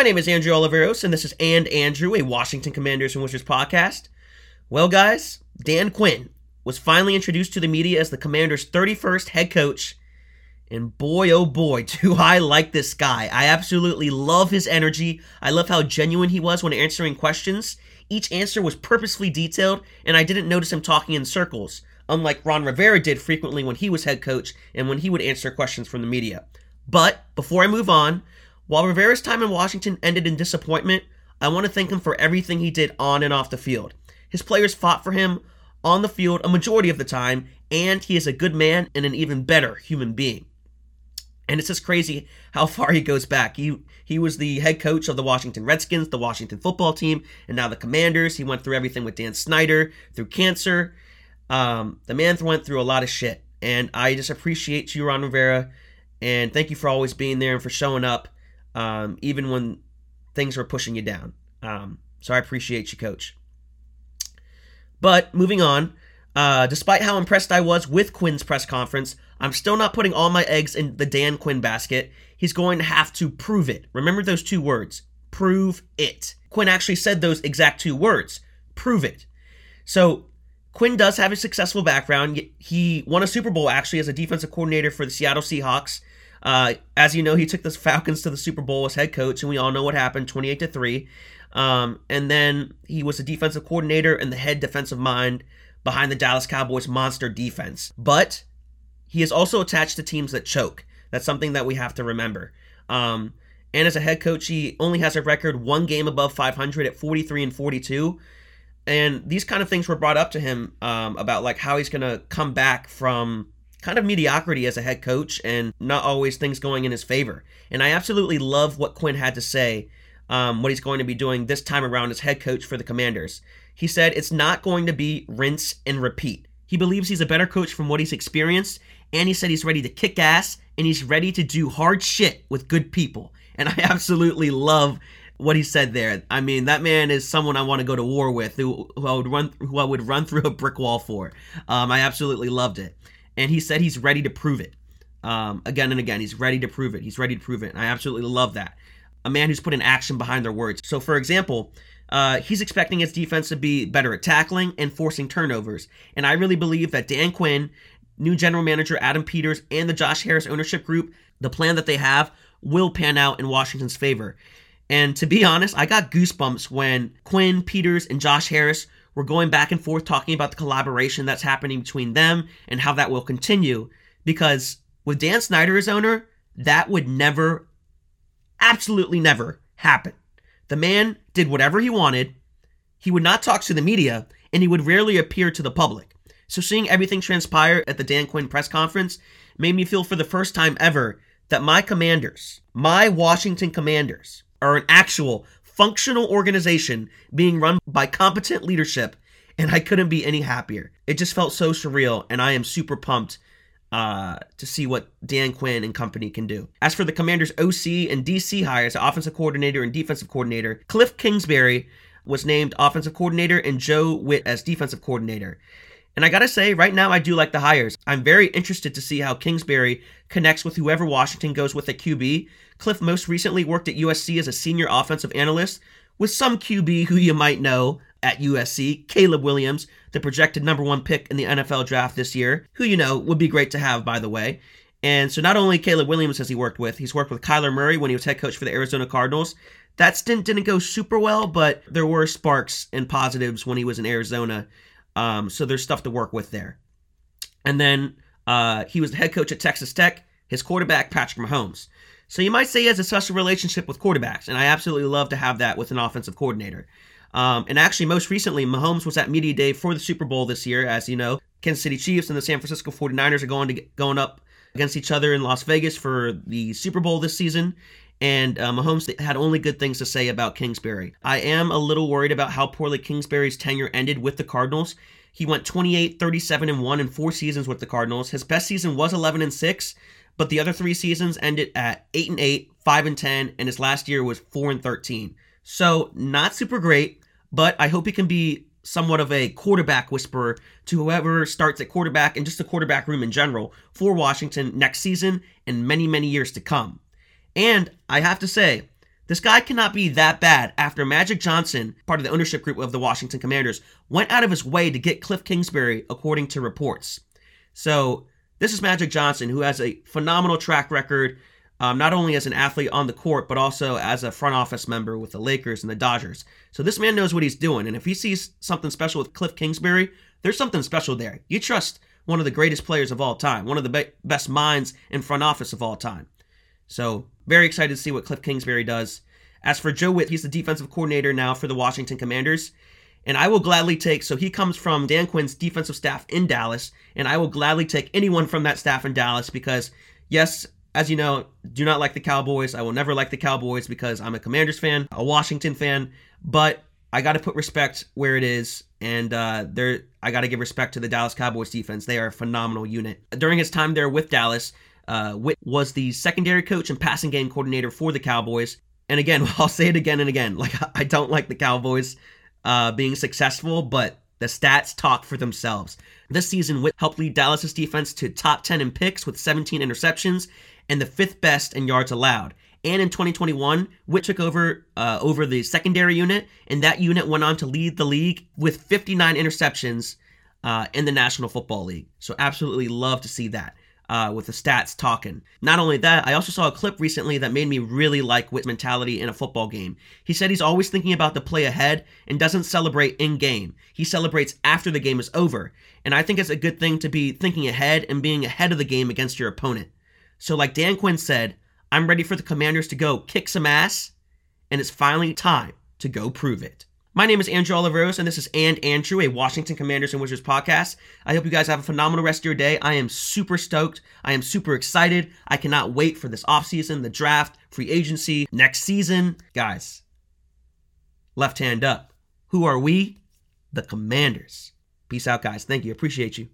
My name is Andrew Oliveros, and this is And Andrew, a Washington Commanders and Wizards podcast. Well, guys, Dan Quinn was finally introduced to the media as the Commanders' 31st head coach. And boy, oh boy, do I like this guy. I absolutely love his energy. I love how genuine he was when answering questions. Each answer was purposefully detailed, and I didn't notice him talking in circles, unlike Ron Rivera did frequently when he was head coach and when he would answer questions from the media. But before I move on, while Rivera's time in Washington ended in disappointment, I want to thank him for everything he did on and off the field. His players fought for him on the field a majority of the time, and he is a good man and an even better human being. And it's just crazy how far he goes back. He he was the head coach of the Washington Redskins, the Washington football team, and now the Commanders. He went through everything with Dan Snyder, through cancer. Um, the man went through a lot of shit, and I just appreciate you, Ron Rivera, and thank you for always being there and for showing up, um, even when things were pushing you down. Um, so I appreciate you, Coach. But moving on, uh, despite how impressed I was with Quinn's press conference, I'm still not putting all my eggs in the Dan Quinn basket. He's going to have to prove it. Remember those two words prove it. Quinn actually said those exact two words prove it. So Quinn does have a successful background. He won a Super Bowl actually as a defensive coordinator for the Seattle Seahawks. Uh, as you know, he took the Falcons to the Super Bowl as head coach, and we all know what happened 28 to 3. Um, and then he was a defensive coordinator and the head defensive mind behind the Dallas Cowboys monster defense. But he is also attached to teams that choke. That's something that we have to remember. Um, and as a head coach, he only has a record one game above 500 at 43 and 42. And these kind of things were brought up to him um, about like how he's going to come back from kind of mediocrity as a head coach and not always things going in his favor. And I absolutely love what Quinn had to say, um, what he's going to be doing this time around as head coach for the Commanders. He said it's not going to be rinse and repeat. He believes he's a better coach from what he's experienced, and he said he's ready to kick ass and he's ready to do hard shit with good people. And I absolutely love what he said there. I mean, that man is someone I want to go to war with, who, who I would run, who I would run through a brick wall for. Um, I absolutely loved it, and he said he's ready to prove it. Um, again and again, he's ready to prove it. He's ready to prove it, and I absolutely love that. A man who's put in action behind their words. So, for example, uh, he's expecting his defense to be better at tackling and forcing turnovers. And I really believe that Dan Quinn, new general manager Adam Peters, and the Josh Harris ownership group, the plan that they have will pan out in Washington's favor. And to be honest, I got goosebumps when Quinn, Peters, and Josh Harris were going back and forth talking about the collaboration that's happening between them and how that will continue. Because with Dan Snyder as owner, that would never, absolutely never happen. The man did whatever he wanted. He would not talk to the media, and he would rarely appear to the public. So seeing everything transpire at the Dan Quinn press conference made me feel for the first time ever that my commanders, my Washington commanders, are an actual functional organization being run by competent leadership, and I couldn't be any happier. It just felt so surreal, and I am super pumped uh, to see what Dan Quinn and company can do. As for the Commanders' OC and DC hires, offensive coordinator and defensive coordinator, Cliff Kingsbury was named offensive coordinator and Joe Whitt as defensive coordinator. And I gotta say, right now I do like the hires. I'm very interested to see how Kingsbury connects with whoever Washington goes with at QB. Cliff most recently worked at USC as a senior offensive analyst with some QB who you might know at USC, Caleb Williams, the projected number one pick in the NFL draft this year, who you know would be great to have, by the way. And so not only Caleb Williams has he worked with, he's worked with Kyler Murray when he was head coach for the Arizona Cardinals. That stint didn't go super well, but there were sparks and positives when he was in Arizona. Um, so there's stuff to work with there. And then uh, he was the head coach at Texas Tech, his quarterback, Patrick Mahomes. So you might say he has a special relationship with quarterbacks, and I absolutely love to have that with an offensive coordinator. Um, and actually, most recently, Mahomes was at media day for the Super Bowl this year. As you know, Kansas City Chiefs and the San Francisco 49ers are going to going up against each other in Las Vegas for the Super Bowl this season. And uh, Mahomes had only good things to say about Kingsbury. I am a little worried about how poorly Kingsbury's tenure ended with the Cardinals. He went 28, 37, and 1 in four seasons with the Cardinals. His best season was 11 and 6, but the other three seasons ended at 8 and 8, 5 and 10, and his last year was 4 and 13. So, not super great but I hope he can be somewhat of a quarterback whisperer to whoever starts at quarterback and just the quarterback room in general for Washington next season and many, many years to come. And I have to say, This guy cannot be that bad after Magic Johnson, part of the ownership group of the Washington Commanders, went out of his way to get Cliff Kingsbury, according to reports. So, this is Magic Johnson, who has a phenomenal track record, um, not only as an athlete on the court, but also as a front office member with the Lakers and the Dodgers. So, this man knows what he's doing. And if he sees something special with Cliff Kingsbury, there's something special there. You trust one of the greatest players of all time, one of the be- best minds in front office of all time. So, very excited to see what Cliff Kingsbury does. As for Joe Whitt, he's the defensive coordinator now for the Washington Commanders. And I will gladly take, so he comes from Dan Quinn's defensive staff in Dallas, and I will gladly take anyone from that staff in Dallas because, yes, as you know, do not like the Cowboys. I will never like the Cowboys because I'm a Commanders fan, a Washington fan, but I got to put respect where it is, and uh, there I got to give respect to the Dallas Cowboys defense. They are a phenomenal unit. During his time there with Dallas, uh, Whitt was the secondary coach and passing game coordinator for the Cowboys. And again, I'll say it again and again. Like I don't like the Cowboys uh, being successful, but the stats talk for themselves. This season, Whitt helped lead Dallas's defense to top 10 in picks with 17 interceptions and the fifth best in yards allowed. And in 2021, Whitt took over uh, over the secondary unit, and that unit went on to lead the league with 59 interceptions uh, in the National Football League. So absolutely love to see that. Uh, with the stats talking. Not only that, I also saw a clip recently that made me really like Whitt's mentality in a football game. He said he's always thinking about the play ahead and doesn't celebrate in game. He celebrates after the game is over. And I think it's a good thing to be thinking ahead and being ahead of the game against your opponent. So, like Dan Quinn said, I'm ready for the Commanders to go kick some ass, and it's finally time to go prove it. My name is Andrew Oliveros, and this is And Andrew, a Washington Commanders and Wizards podcast. I hope you guys have a phenomenal rest of your day. I am super stoked. I am super excited. I cannot wait for this offseason, the draft, free agency, next season. Guys, left hand up. Who are we? The Commanders. Peace out, guys. Thank you. Appreciate you.